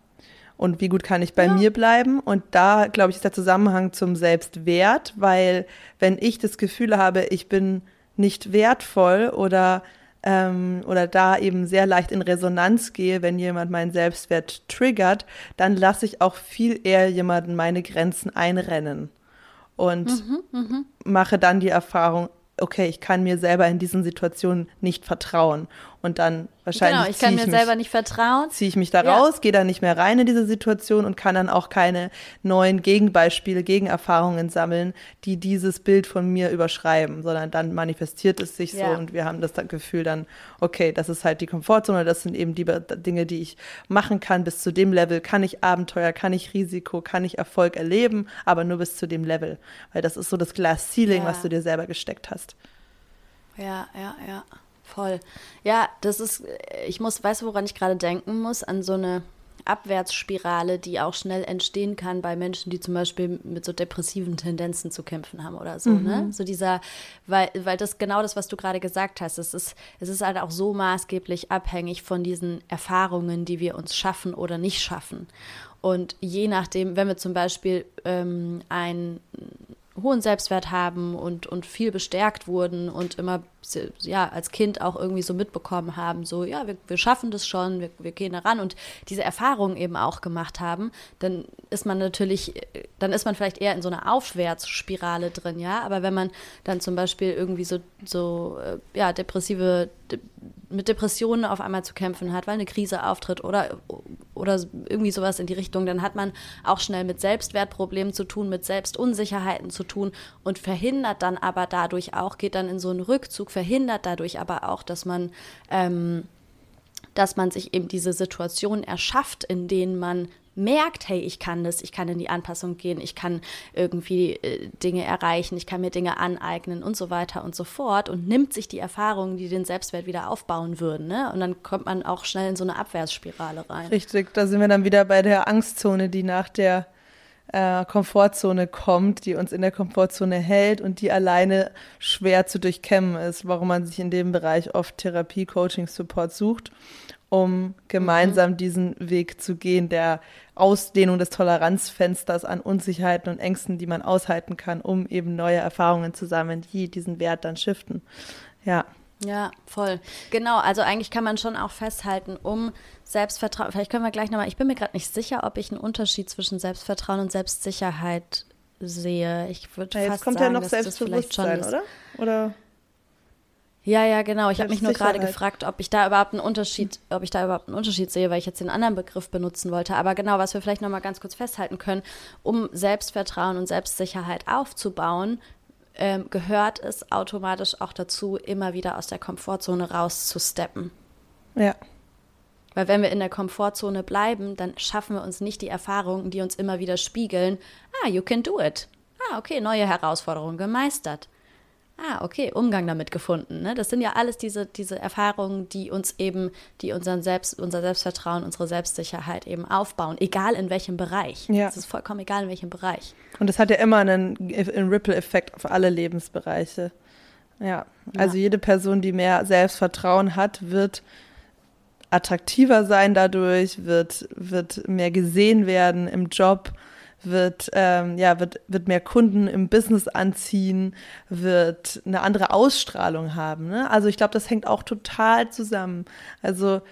und wie gut kann ich bei ja. mir bleiben. Und da, glaube ich, ist der Zusammenhang zum Selbstwert, weil wenn ich das Gefühl habe, ich bin nicht wertvoll oder ähm, oder da eben sehr leicht in Resonanz gehe, wenn jemand meinen Selbstwert triggert, dann lasse ich auch viel eher jemanden meine Grenzen einrennen und mhm, mh. mache dann die Erfahrung, okay, ich kann mir selber in diesen Situationen nicht vertrauen. Und dann wahrscheinlich. Genau, ich kann mir mich, selber nicht vertrauen. Ziehe ich mich da ja. raus, gehe da nicht mehr rein in diese Situation und kann dann auch keine neuen Gegenbeispiele, Gegenerfahrungen sammeln, die dieses Bild von mir überschreiben, sondern dann manifestiert es sich ja. so und wir haben das Gefühl dann, okay, das ist halt die Komfortzone, das sind eben die Dinge, die ich machen kann. Bis zu dem Level kann ich Abenteuer, kann ich Risiko, kann ich Erfolg erleben, aber nur bis zu dem Level. Weil das ist so das Glass Ceiling, ja. was du dir selber gesteckt hast. Ja, ja, ja. Voll. Ja, das ist, ich muss, weißt du, woran ich gerade denken muss? An so eine, Abwärtsspirale, die auch schnell entstehen kann bei Menschen, die zum Beispiel mit so depressiven Tendenzen zu kämpfen haben oder so. Ne? Mhm. Ne? So dieser, weil, weil das genau das, was du gerade gesagt hast, es ist, es ist halt auch so maßgeblich abhängig von diesen Erfahrungen, die wir uns schaffen oder nicht schaffen. Und je nachdem, wenn wir zum Beispiel ähm, ein hohen Selbstwert haben und, und viel bestärkt wurden und immer ja, als Kind auch irgendwie so mitbekommen haben, so, ja, wir, wir schaffen das schon, wir, wir gehen daran und diese Erfahrungen eben auch gemacht haben, dann ist man natürlich, dann ist man vielleicht eher in so einer Aufwärtsspirale drin, ja, aber wenn man dann zum Beispiel irgendwie so, so äh, ja, depressive, de, mit Depressionen auf einmal zu kämpfen hat, weil eine Krise auftritt oder, oder irgendwie sowas in die Richtung, dann hat man auch schnell mit Selbstwertproblemen zu tun, mit Selbstunsicherheiten zu tun und verhindert dann aber dadurch auch, geht dann in so einen Rückzug verhindert dadurch aber auch, dass man, ähm, dass man sich eben diese Situation erschafft, in denen man merkt, hey, ich kann das, ich kann in die Anpassung gehen, ich kann irgendwie äh, Dinge erreichen, ich kann mir Dinge aneignen und so weiter und so fort und nimmt sich die Erfahrungen, die den Selbstwert wieder aufbauen würden. Ne? Und dann kommt man auch schnell in so eine Abwärtsspirale rein. Richtig, da sind wir dann wieder bei der Angstzone, die nach der äh, Komfortzone kommt, die uns in der Komfortzone hält und die alleine schwer zu durchkämmen ist, warum man sich in dem Bereich oft Therapie, Coaching, Support sucht, um gemeinsam mhm. diesen Weg zu gehen, der Ausdehnung des Toleranzfensters an Unsicherheiten und Ängsten, die man aushalten kann, um eben neue Erfahrungen zu sammeln, die diesen Wert dann shiften. Ja. Ja, voll. Genau, also eigentlich kann man schon auch festhalten, um Selbstvertrauen, vielleicht können wir gleich nochmal, ich bin mir gerade nicht sicher, ob ich einen Unterschied zwischen Selbstvertrauen und Selbstsicherheit sehe. Ich würde ja, fast kommt sagen, ja noch dass das vielleicht schon ist. oder? Oder? Ja, ja, genau. Ich habe mich nur gerade gefragt, ob ich da überhaupt einen Unterschied, ob ich da überhaupt einen Unterschied sehe, weil ich jetzt den anderen Begriff benutzen wollte. Aber genau, was wir vielleicht noch mal ganz kurz festhalten können, um Selbstvertrauen und Selbstsicherheit aufzubauen, ähm, gehört es automatisch auch dazu, immer wieder aus der Komfortzone rauszusteppen. Ja. Weil wenn wir in der Komfortzone bleiben, dann schaffen wir uns nicht die Erfahrungen, die uns immer wieder spiegeln. Ah, you can do it. Ah, okay, neue Herausforderung gemeistert. Ah, okay, Umgang damit gefunden. Ne? Das sind ja alles diese, diese Erfahrungen, die uns eben, die unseren Selbst, unser Selbstvertrauen, unsere Selbstsicherheit eben aufbauen, egal in welchem Bereich. Ja. Es ist vollkommen egal in welchem Bereich. Und es hat ja immer einen, einen Ripple-Effekt auf alle Lebensbereiche. Ja, also ja. jede Person, die mehr Selbstvertrauen hat, wird attraktiver sein dadurch, wird, wird mehr gesehen werden im Job, wird, ähm, ja, wird, wird mehr Kunden im Business anziehen, wird eine andere Ausstrahlung haben. Ne? Also ich glaube, das hängt auch total zusammen. Also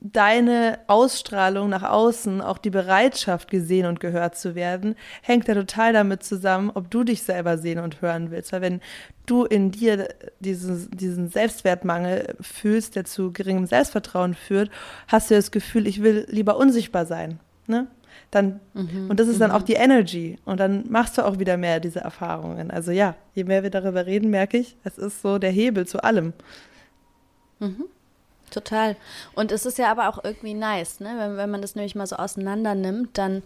deine Ausstrahlung nach außen, auch die Bereitschaft, gesehen und gehört zu werden, hängt ja total damit zusammen, ob du dich selber sehen und hören willst. Weil wenn du in dir diesen, diesen Selbstwertmangel fühlst, der zu geringem Selbstvertrauen führt, hast du das Gefühl, ich will lieber unsichtbar sein. Ne? Dann, mhm, und das ist dann auch mhm. die Energy. Und dann machst du auch wieder mehr diese Erfahrungen. Also ja, je mehr wir darüber reden, merke ich, es ist so der Hebel zu allem. Mhm. Total. Und es ist ja aber auch irgendwie nice, ne? Wenn, wenn man das nämlich mal so auseinander nimmt, dann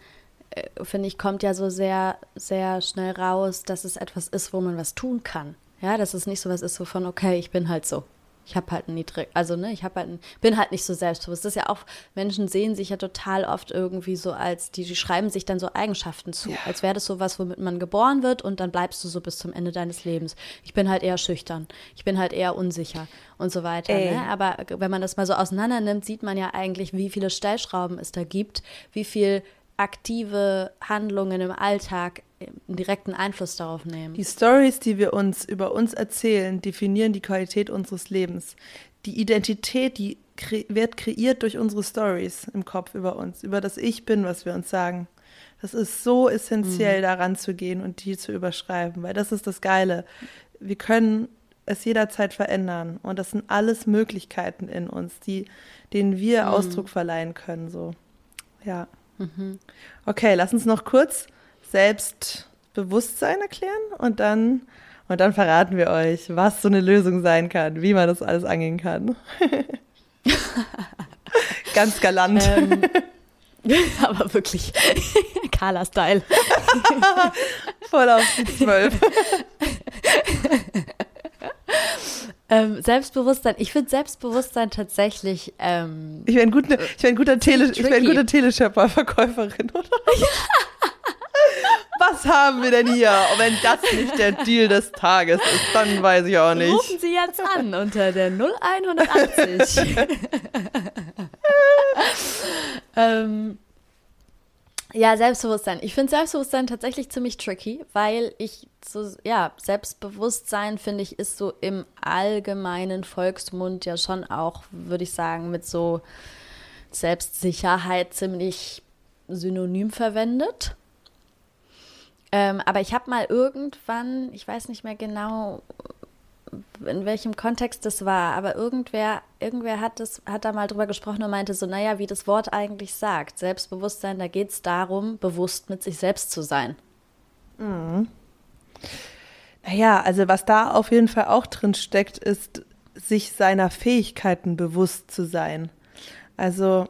äh, finde ich, kommt ja so sehr, sehr schnell raus, dass es etwas ist, wo man was tun kann. Ja, dass es nicht so was ist, so von, okay, ich bin halt so. Ich habe halt ein niedrig, also ne, ich habe halt ein, bin halt nicht so selbstbewusst. Das ist ja auch, Menschen sehen sich ja total oft irgendwie so als, die, die schreiben sich dann so Eigenschaften zu, ja. als wäre das so was, womit man geboren wird und dann bleibst du so bis zum Ende deines Lebens. Ich bin halt eher schüchtern, ich bin halt eher unsicher und so weiter. Ne? Aber wenn man das mal so auseinander nimmt, sieht man ja eigentlich, wie viele Stellschrauben es da gibt, wie viel aktive Handlungen im Alltag einen direkten Einfluss darauf nehmen. Die Stories, die wir uns über uns erzählen, definieren die Qualität unseres Lebens. Die Identität, die kre wird kreiert durch unsere Stories im Kopf über uns, über das Ich bin, was wir uns sagen. Das ist so essentiell, mhm. daran zu gehen und die zu überschreiben, weil das ist das Geile. Wir können es jederzeit verändern und das sind alles Möglichkeiten in uns, die, denen wir mhm. Ausdruck verleihen können. So, ja. Okay, lass uns noch kurz Selbstbewusstsein erklären und dann, und dann verraten wir euch, was so eine Lösung sein kann, wie man das alles angehen kann. Ganz galant. Ähm, aber wirklich Carla-Style. Voll auf die Zwölf. Ähm, Selbstbewusstsein, ich finde Selbstbewusstsein tatsächlich. Ähm, ich wäre ein, ich wär ein guter Tele, ich wär ein guter Teleshopper-Verkäuferin, oder? Was haben wir denn hier? Und wenn das nicht der Deal des Tages ist, dann weiß ich auch nicht. Rufen Sie jetzt an unter der 0180. ähm, ja, Selbstbewusstsein. Ich finde Selbstbewusstsein tatsächlich ziemlich tricky, weil ich so, ja, Selbstbewusstsein, finde ich, ist so im allgemeinen Volksmund ja schon auch, würde ich sagen, mit so Selbstsicherheit ziemlich synonym verwendet. Ähm, aber ich habe mal irgendwann, ich weiß nicht mehr genau, in welchem Kontext das war, aber irgendwer, irgendwer hat, das, hat da mal drüber gesprochen und meinte so, naja, wie das Wort eigentlich sagt. Selbstbewusstsein, da geht es darum, bewusst mit sich selbst zu sein. Mhm. Naja, also was da auf jeden Fall auch drin steckt, ist, sich seiner Fähigkeiten bewusst zu sein. Also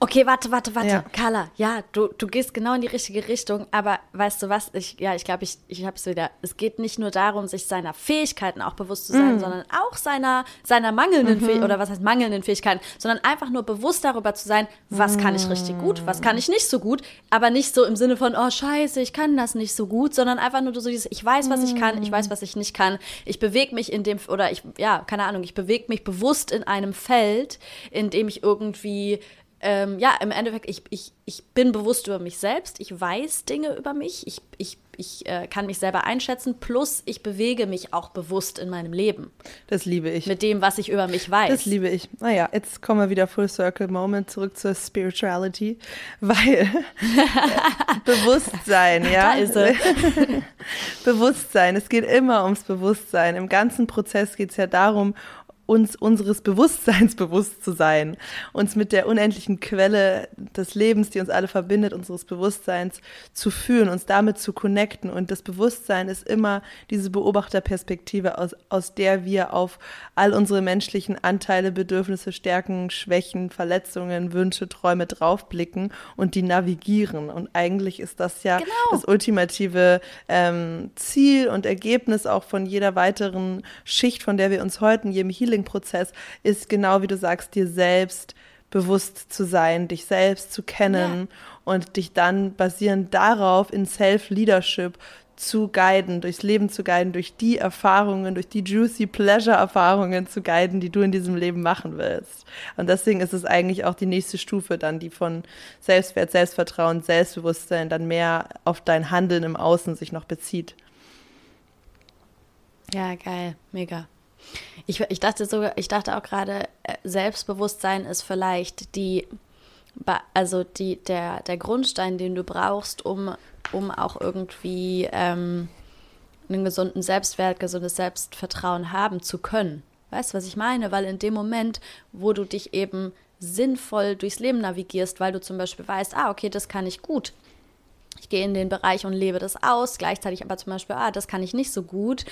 Okay, warte, warte, warte. Ja. Carla, ja, du, du gehst genau in die richtige Richtung, aber weißt du was? Ich, ja, ich glaube, ich, ich habe es wieder. Es geht nicht nur darum, sich seiner Fähigkeiten auch bewusst zu sein, mm. sondern auch seiner, seiner mangelnden mhm. Fähigkeiten, oder was heißt mangelnden Fähigkeiten, sondern einfach nur bewusst darüber zu sein, was mm. kann ich richtig gut, was kann ich nicht so gut, aber nicht so im Sinne von, oh scheiße, ich kann das nicht so gut, sondern einfach nur so dieses, ich weiß, was ich kann, ich weiß, was ich nicht kann, ich bewege mich in dem, oder ich, ja, keine Ahnung, ich bewege mich bewusst in einem Feld, in dem ich irgendwie ähm, ja, im Endeffekt, ich, ich, ich bin bewusst über mich selbst, ich weiß Dinge über mich, ich, ich, ich äh, kann mich selber einschätzen, plus ich bewege mich auch bewusst in meinem Leben. Das liebe ich. Mit dem, was ich über mich weiß. Das liebe ich. Naja, jetzt kommen wir wieder Full Circle Moment zurück zur Spirituality, weil Bewusstsein, ja. Da ist es. Bewusstsein, es geht immer ums Bewusstsein. Im ganzen Prozess geht es ja darum, uns unseres Bewusstseins bewusst zu sein, uns mit der unendlichen Quelle des Lebens, die uns alle verbindet, unseres Bewusstseins zu fühlen, uns damit zu connecten. Und das Bewusstsein ist immer diese Beobachterperspektive, aus, aus der wir auf all unsere menschlichen Anteile, Bedürfnisse, Stärken, Schwächen, Verletzungen, Wünsche, Träume draufblicken und die navigieren. Und eigentlich ist das ja genau. das ultimative ähm, Ziel und Ergebnis auch von jeder weiteren Schicht, von der wir uns heute in jedem Healing Healing-Prozess ist genau wie du sagst, dir selbst bewusst zu sein, dich selbst zu kennen ja. und dich dann basierend darauf in Self-Leadership zu guiden, durchs Leben zu guiden, durch die Erfahrungen, durch die juicy Pleasure-Erfahrungen zu guiden, die du in diesem Leben machen willst. Und deswegen ist es eigentlich auch die nächste Stufe dann, die von Selbstwert, Selbstvertrauen, Selbstbewusstsein dann mehr auf dein Handeln im Außen sich noch bezieht. Ja, geil, mega. Ich, ich dachte sogar, ich dachte auch gerade, äh, Selbstbewusstsein ist vielleicht die, also die, der, der Grundstein, den du brauchst, um, um auch irgendwie ähm, einen gesunden Selbstwert, gesundes Selbstvertrauen haben zu können. Weißt du, was ich meine? Weil in dem Moment, wo du dich eben sinnvoll durchs Leben navigierst, weil du zum Beispiel weißt, ah, okay, das kann ich gut, ich gehe in den Bereich und lebe das aus, gleichzeitig aber zum Beispiel, ah, das kann ich nicht so gut,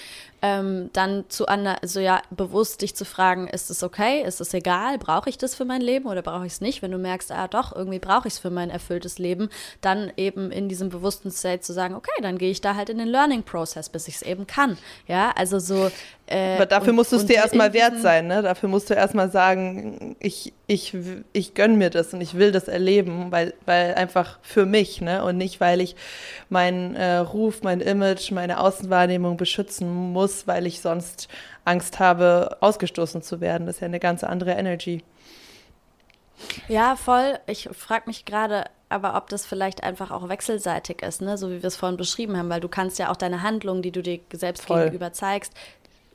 ähm, dann zu also ja, bewusst dich zu fragen, ist es okay, ist es egal, brauche ich das für mein Leben oder brauche ich es nicht? Wenn du merkst, ah, doch, irgendwie brauche ich es für mein erfülltes Leben, dann eben in diesem bewussten State zu sagen, okay, dann gehe ich da halt in den Learning Process, bis ich es eben kann. Ja, also so. Äh, aber dafür und, musst du es dir erstmal wert sein, ne? Dafür musst du erstmal sagen, ich, ich, ich gönne mir das und ich will das erleben, weil, weil einfach für mich, ne? Und nicht, weil ich meinen äh, Ruf, mein Image, meine Außenwahrnehmung beschützen muss, weil ich sonst Angst habe, ausgestoßen zu werden. Das ist ja eine ganz andere Energy. Ja, voll. Ich frage mich gerade, aber ob das vielleicht einfach auch wechselseitig ist, ne? so wie wir es vorhin beschrieben haben, weil du kannst ja auch deine Handlungen, die du dir selbst Voll. gegenüber zeigst,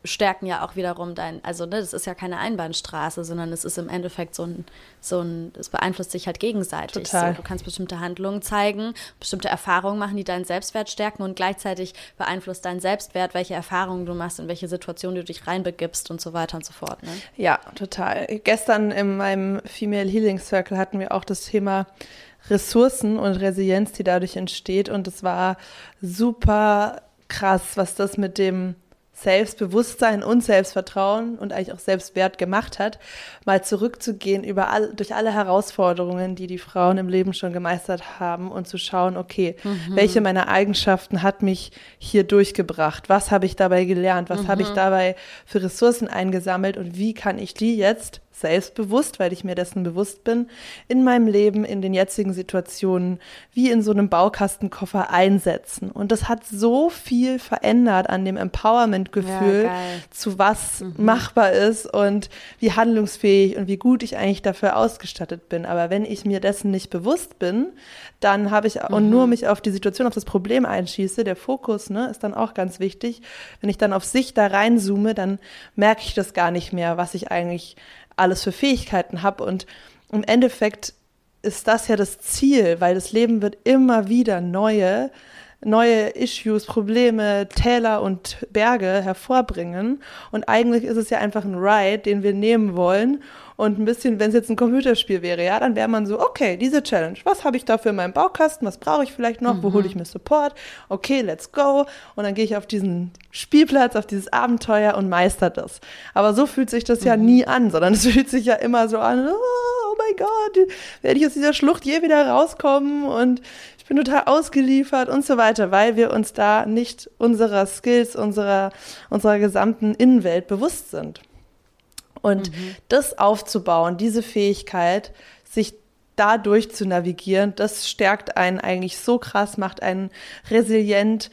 stärken ja auch wiederum dein, also ne, das ist ja keine Einbahnstraße, sondern es ist im Endeffekt so ein, so ein, es beeinflusst sich halt gegenseitig. So, du kannst bestimmte Handlungen zeigen, bestimmte Erfahrungen machen, die deinen Selbstwert stärken und gleichzeitig beeinflusst dein Selbstwert, welche Erfahrungen du machst, in welche Situation du dich reinbegibst und so weiter und so fort. Ne? Ja, total. Gestern in meinem Female Healing Circle hatten wir auch das Thema Ressourcen und Resilienz, die dadurch entsteht und es war super krass, was das mit dem Selbstbewusstsein und Selbstvertrauen und eigentlich auch Selbstwert gemacht hat, mal zurückzugehen über all, durch alle Herausforderungen, die die Frauen im Leben schon gemeistert haben und zu schauen, okay, mhm. welche meiner Eigenschaften hat mich hier durchgebracht? Was habe ich dabei gelernt? Was mhm. habe ich mhm. dabei für Ressourcen eingesammelt und wie kann ich die jetzt selbstbewusst, weil ich mir dessen bewusst bin, in meinem Leben, in den jetzigen Situationen, wie in so einem Baukastenkoffer einsetzen. Und das hat so viel verändert an dem Empowerment-Gefühl, ja, zu was mhm. machbar ist und wie handlungsfähig und wie gut ich eigentlich dafür ausgestattet bin. Aber wenn ich mir dessen nicht bewusst bin, dann habe ich mhm. und nur mich auf die Situation, auf das Problem einschieße, der Fokus ne, ist dann auch ganz wichtig. Wenn ich dann auf sich da reinzoome, dann merke ich das gar nicht mehr, was ich eigentlich alles für Fähigkeiten habe. Und im Endeffekt ist das ja das Ziel, weil das Leben wird immer wieder neue, neue Issues, Probleme, Täler und Berge hervorbringen. Und eigentlich ist es ja einfach ein Ride, den wir nehmen wollen und ein bisschen, wenn es jetzt ein Computerspiel wäre, ja, dann wäre man so, okay, diese Challenge, was habe ich dafür in meinem Baukasten, was brauche ich vielleicht noch, mhm. wo hole ich mir Support, okay, let's go. Und dann gehe ich auf diesen Spielplatz, auf dieses Abenteuer und meister das. Aber so fühlt sich das mhm. ja nie an, sondern es fühlt sich ja immer so an, oh, oh mein Gott, werde ich aus dieser Schlucht je wieder rauskommen und ich bin total ausgeliefert und so weiter, weil wir uns da nicht unserer Skills, unserer, unserer gesamten Innenwelt bewusst sind. Und mhm. das aufzubauen, diese Fähigkeit, sich dadurch zu navigieren, das stärkt einen eigentlich so krass, macht einen resilient,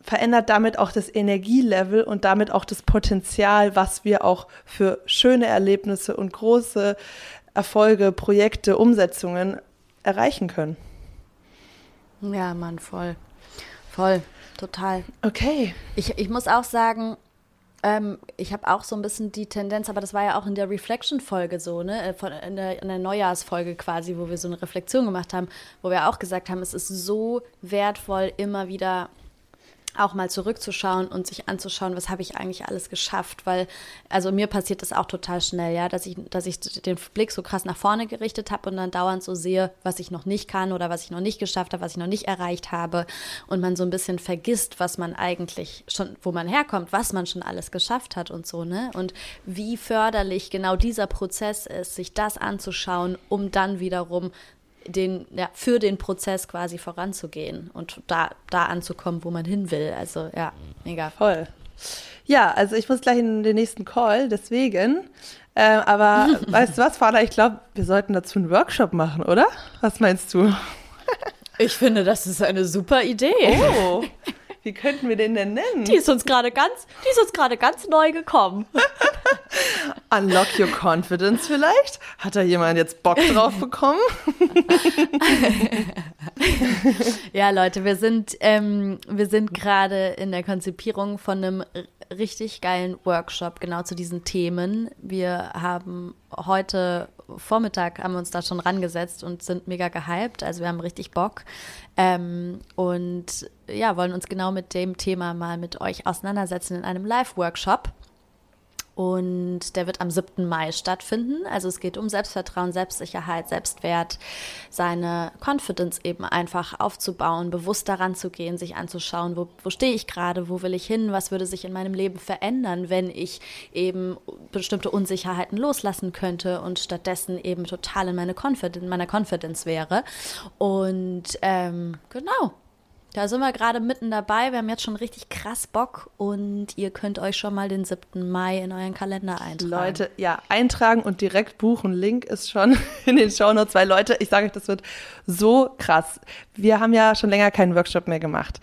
verändert damit auch das Energielevel und damit auch das Potenzial, was wir auch für schöne Erlebnisse und große Erfolge, Projekte, Umsetzungen erreichen können. Ja, Mann, voll. Voll, total. Okay. Ich, ich muss auch sagen, ähm, ich habe auch so ein bisschen die Tendenz, aber das war ja auch in der Reflection-Folge so, ne? Äh, von, in, der, in der Neujahrsfolge quasi, wo wir so eine Reflexion gemacht haben, wo wir auch gesagt haben, es ist so wertvoll, immer wieder auch mal zurückzuschauen und sich anzuschauen, was habe ich eigentlich alles geschafft, weil also mir passiert das auch total schnell, ja, dass ich dass ich den Blick so krass nach vorne gerichtet habe und dann dauernd so sehe, was ich noch nicht kann oder was ich noch nicht geschafft habe, was ich noch nicht erreicht habe und man so ein bisschen vergisst, was man eigentlich schon wo man herkommt, was man schon alles geschafft hat und so, ne? Und wie förderlich genau dieser Prozess ist, sich das anzuschauen, um dann wiederum den, ja, für den Prozess quasi voranzugehen und da, da anzukommen, wo man hin will. Also ja, mega. Voll. Ja, also ich muss gleich in den nächsten Call, deswegen. Äh, aber weißt du was, Vater? Ich glaube, wir sollten dazu einen Workshop machen, oder? Was meinst du? Ich finde, das ist eine super Idee. Oh, wie könnten wir den denn nennen? Die ist uns gerade ganz, die ist uns gerade ganz neu gekommen. Unlock your confidence vielleicht? Hat da jemand jetzt Bock drauf bekommen? ja, Leute, wir sind, ähm, wir sind gerade in der Konzipierung von einem richtig geilen Workshop genau zu diesen Themen. Wir haben heute Vormittag haben wir uns da schon rangesetzt und sind mega gehypt. Also wir haben richtig Bock ähm, und ja, wollen uns genau mit dem Thema mal mit euch auseinandersetzen in einem Live-Workshop. Und der wird am 7. Mai stattfinden. Also es geht um Selbstvertrauen, Selbstsicherheit, Selbstwert, seine Confidence eben einfach aufzubauen, bewusst daran zu gehen, sich anzuschauen, wo, wo stehe ich gerade, wo will ich hin, was würde sich in meinem Leben verändern, wenn ich eben bestimmte Unsicherheiten loslassen könnte und stattdessen eben total in meine Confidence, meiner Confidence wäre. Und ähm, genau, da sind wir gerade mitten dabei. Wir haben jetzt schon richtig krass Bock und ihr könnt euch schon mal den 7. Mai in euren Kalender eintragen. Leute, ja, eintragen und direkt buchen. Link ist schon in den Shownotes, weil Leute, ich sage euch, das wird so krass. Wir haben ja schon länger keinen Workshop mehr gemacht.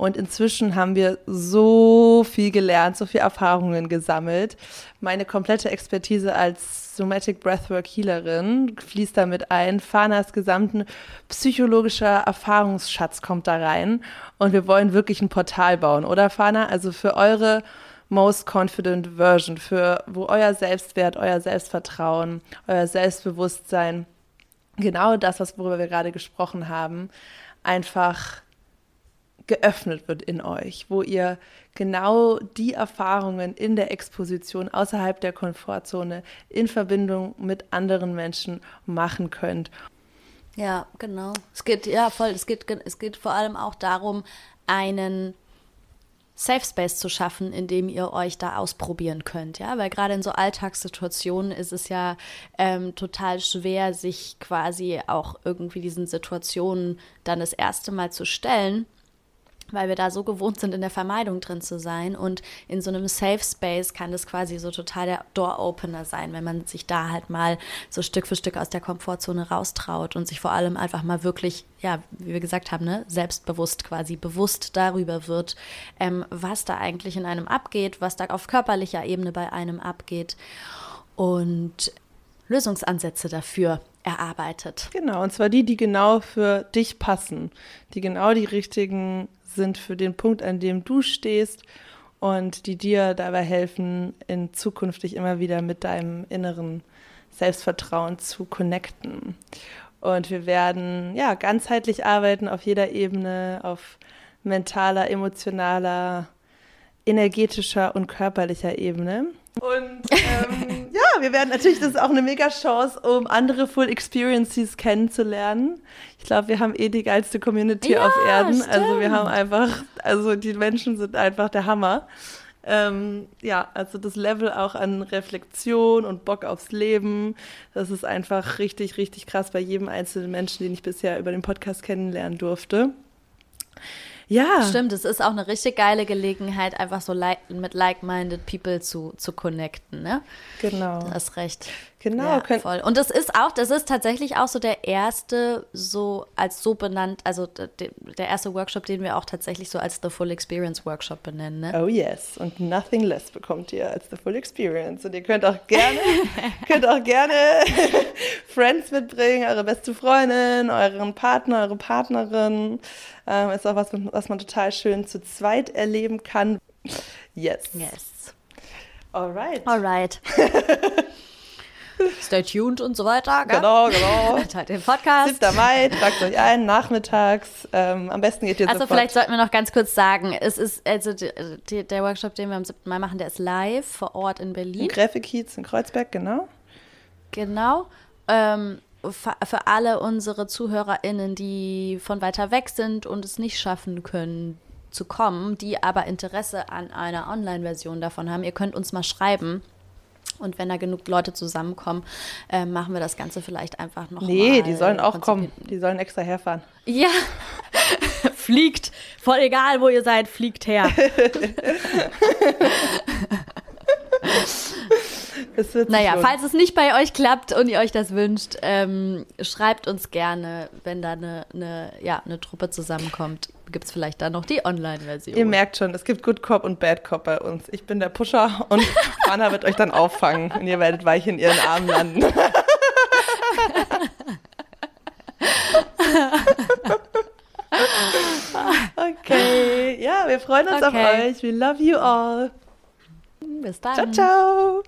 Und inzwischen haben wir so viel gelernt, so viele Erfahrungen gesammelt. Meine komplette Expertise als Somatic Breathwork Healerin fließt damit ein. Fanas gesamten psychologischer Erfahrungsschatz kommt da rein. Und wir wollen wirklich ein Portal bauen, oder Fana? Also für eure Most Confident Version, für wo euer Selbstwert, euer Selbstvertrauen, euer Selbstbewusstsein, genau das, was worüber wir gerade gesprochen haben, einfach geöffnet wird in euch, wo ihr genau die Erfahrungen in der Exposition außerhalb der Komfortzone in Verbindung mit anderen Menschen machen könnt. Ja, genau. Es geht ja voll, es geht es geht vor allem auch darum, einen Safe Space zu schaffen, in dem ihr euch da ausprobieren könnt, ja, weil gerade in so Alltagssituationen ist es ja ähm, total schwer, sich quasi auch irgendwie diesen Situationen dann das erste Mal zu stellen weil wir da so gewohnt sind, in der Vermeidung drin zu sein. Und in so einem Safe Space kann das quasi so total der Door-Opener sein, wenn man sich da halt mal so Stück für Stück aus der Komfortzone raustraut und sich vor allem einfach mal wirklich, ja, wie wir gesagt haben, ne, selbstbewusst quasi bewusst darüber wird, ähm, was da eigentlich in einem abgeht, was da auf körperlicher Ebene bei einem abgeht. Und Lösungsansätze dafür erarbeitet. Genau, und zwar die, die genau für dich passen, die genau die richtigen sind für den Punkt, an dem du stehst und die dir dabei helfen, in zukünftig immer wieder mit deinem inneren Selbstvertrauen zu connecten. Und wir werden ja ganzheitlich arbeiten auf jeder Ebene, auf mentaler, emotionaler, energetischer und körperlicher Ebene. Und ähm, ja, wir werden natürlich, das ist auch eine mega Chance, um andere Full Experiences kennenzulernen. Ich glaube, wir haben eh die geilste Community ja, auf Erden. Stimmt. Also wir haben einfach, also die Menschen sind einfach der Hammer. Ähm, ja, also das Level auch an Reflexion und Bock aufs Leben, das ist einfach richtig, richtig krass bei jedem einzelnen Menschen, den ich bisher über den Podcast kennenlernen durfte. Ja. Stimmt, es ist auch eine richtig geile Gelegenheit, einfach so like, mit like-minded people zu, zu connecten, ne? Genau. Du hast recht. Genau. Ja, voll. Und das ist auch, das ist tatsächlich auch so der erste, so als so benannt, also der erste Workshop, den wir auch tatsächlich so als The Full Experience Workshop benennen. Ne? Oh yes. Und nothing less bekommt ihr als The Full Experience. Und ihr könnt auch gerne, könnt auch gerne Friends mitbringen, eure beste Freundin, euren Partner, eure Partnerin. Ähm, ist auch was, was man total schön zu zweit erleben kann. Yes. Yes. Alright. Alright. Stay tuned und so weiter. Gell? Genau, genau. halt den Podcast. 7. Mai, tragt euch ein, nachmittags. Ähm, am besten geht ihr Also sofort. vielleicht sollten wir noch ganz kurz sagen, es ist, also die, die, der Workshop, den wir am 7. Mai machen, der ist live vor Ort in Berlin. Im Gräfekiez in Kreuzberg, genau. Genau. Ähm, für alle unsere ZuhörerInnen, die von weiter weg sind und es nicht schaffen können, zu kommen, die aber Interesse an einer Online-Version davon haben, ihr könnt uns mal schreiben und wenn da genug Leute zusammenkommen, äh, machen wir das Ganze vielleicht einfach noch Nee, mal die sollen auch kommen. Die sollen extra herfahren. Ja. fliegt. Voll egal, wo ihr seid, fliegt her. naja, lohnen. falls es nicht bei euch klappt und ihr euch das wünscht, ähm, schreibt uns gerne, wenn da eine, eine, ja, eine Truppe zusammenkommt gibt es vielleicht dann noch die Online-Version. Ihr merkt schon, es gibt Good Cop und Bad Cop bei uns. Ich bin der Pusher und Anna wird euch dann auffangen und ihr werdet weich in ihren Armen landen. okay, ja, wir freuen uns okay. auf euch. We love you all. Bis dann. Ciao, ciao.